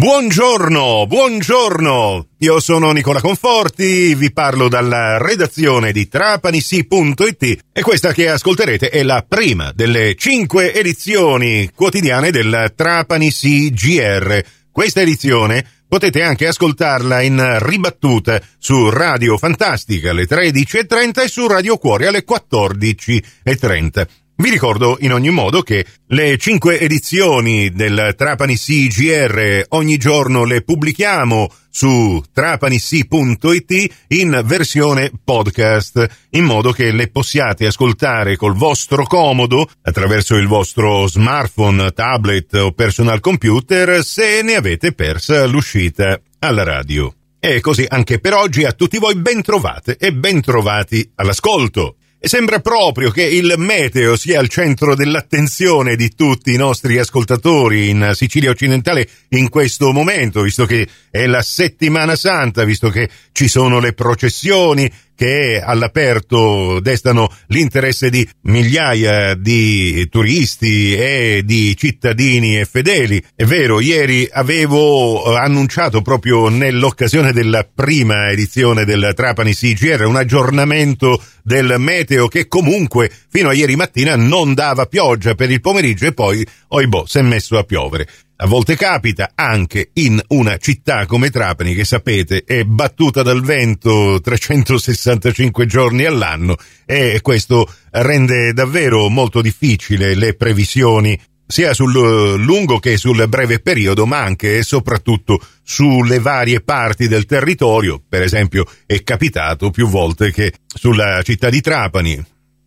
Buongiorno, buongiorno! Io sono Nicola Conforti, vi parlo dalla redazione di trapanisi.it e questa che ascolterete è la prima delle cinque edizioni quotidiane del Trapanisi GR. Questa edizione potete anche ascoltarla in ribattuta su Radio Fantastica alle 13.30 e su Radio Cuore alle 14.30. Vi ricordo in ogni modo che le cinque edizioni del Trapani CGR ogni giorno le pubblichiamo su trapanissi.it in versione podcast, in modo che le possiate ascoltare col vostro comodo attraverso il vostro smartphone, tablet o personal computer se ne avete persa l'uscita alla radio. E così anche per oggi a tutti voi ben trovate e ben trovati all'ascolto. E sembra proprio che il meteo sia al centro dell'attenzione di tutti i nostri ascoltatori in Sicilia occidentale in questo momento, visto che è la settimana santa, visto che ci sono le processioni, che all'aperto destano l'interesse di migliaia di turisti e di cittadini e fedeli. È vero, ieri avevo annunciato proprio nell'occasione della prima edizione del Trapani CGR un aggiornamento del meteo che comunque fino a ieri mattina non dava pioggia per il pomeriggio e poi, oibò, si è messo a piovere. A volte capita anche in una città come Trapani che sapete è battuta dal vento 365 giorni all'anno e questo rende davvero molto difficile le previsioni sia sul lungo che sul breve periodo, ma anche e soprattutto sulle varie parti del territorio. Per esempio, è capitato più volte che sulla città di Trapani,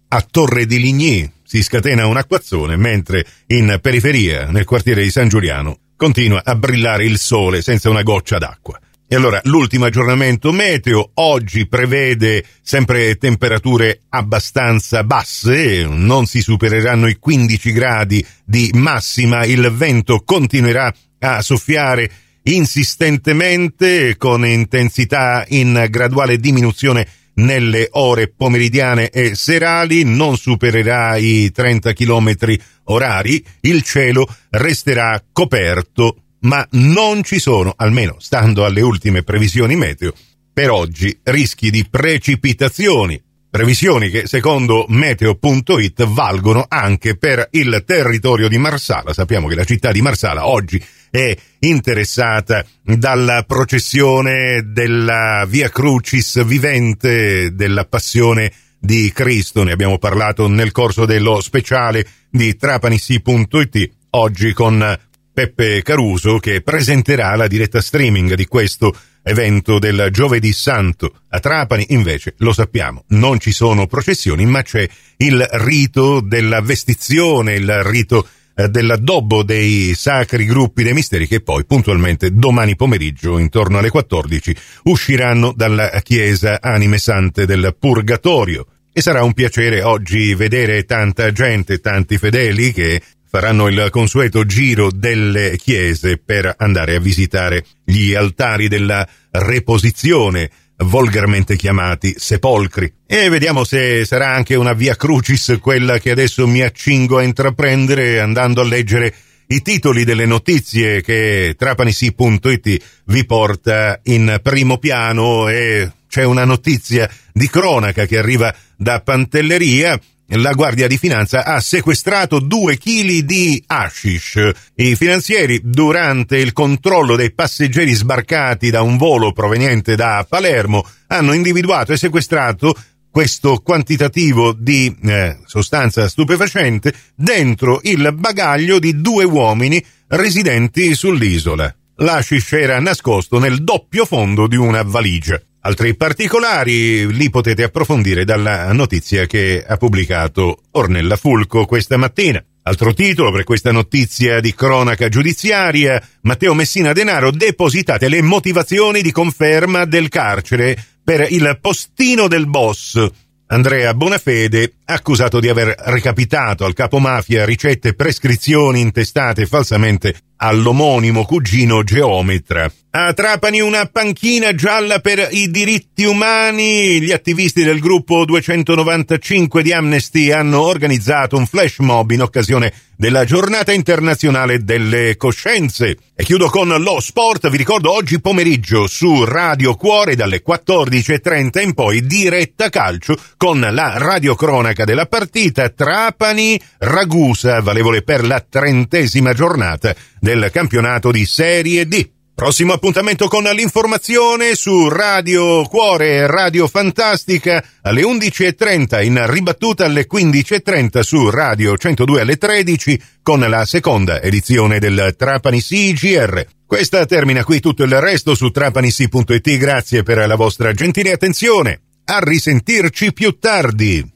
a Torre di Ligny, si scatena un acquazzone, mentre in periferia, nel quartiere di San Giuliano, continua a brillare il sole senza una goccia d'acqua. E allora l'ultimo aggiornamento meteo oggi prevede sempre temperature abbastanza basse, non si supereranno i 15 gradi di massima, il vento continuerà a soffiare insistentemente con intensità in graduale diminuzione nelle ore pomeridiane e serali, non supererà i 30 km orari, il cielo resterà coperto, ma non ci sono, almeno stando alle ultime previsioni meteo, per oggi rischi di precipitazioni, previsioni che secondo meteo.it valgono anche per il territorio di Marsala. Sappiamo che la città di Marsala oggi è interessata dalla processione della Via Crucis vivente della passione di Cristo. Ne abbiamo parlato nel corso dello speciale di trapanissi.it oggi con Peppe Caruso che presenterà la diretta streaming di questo evento del giovedì santo. A Trapani invece lo sappiamo, non ci sono processioni, ma c'è il rito della vestizione, il rito eh, dell'addobbo dei sacri gruppi dei misteri che poi puntualmente domani pomeriggio intorno alle 14 usciranno dalla chiesa anime sante del purgatorio. E sarà un piacere oggi vedere tanta gente, tanti fedeli che faranno il consueto giro delle chiese per andare a visitare gli altari della reposizione volgarmente chiamati sepolcri. E vediamo se sarà anche una via crucis quella che adesso mi accingo a intraprendere andando a leggere i titoli delle notizie che trapanisi.it vi porta in primo piano e c'è una notizia di cronaca che arriva da Pantelleria la Guardia di Finanza ha sequestrato due chili di hashish. I finanzieri, durante il controllo dei passeggeri sbarcati da un volo proveniente da Palermo, hanno individuato e sequestrato questo quantitativo di eh, sostanza stupefacente dentro il bagaglio di due uomini residenti sull'isola. L'hashish era nascosto nel doppio fondo di una valigia. Altri particolari li potete approfondire dalla notizia che ha pubblicato Ornella Fulco questa mattina. Altro titolo per questa notizia di cronaca giudiziaria, Matteo Messina Denaro depositate le motivazioni di conferma del carcere per il postino del boss. Andrea Bonafede, accusato di aver recapitato al capo mafia ricette e prescrizioni intestate falsamente all'omonimo cugino geometra. A Trapani una panchina gialla per i diritti umani. Gli attivisti del gruppo 295 di Amnesty hanno organizzato un flash mob in occasione della giornata internazionale delle coscienze. E chiudo con lo sport, vi ricordo oggi pomeriggio su Radio Cuore dalle 14.30 in poi diretta calcio con la radiocronaca della partita Trapani-Ragusa, valevole per la trentesima giornata del campionato di Serie D. Prossimo appuntamento con l'informazione su Radio Cuore e Radio Fantastica alle 11.30 in ribattuta alle 15.30 su Radio 102 alle 13 con la seconda edizione del Trapani CGR. Questa termina qui tutto il resto su trapanisi.it. Grazie per la vostra gentile attenzione. A risentirci più tardi.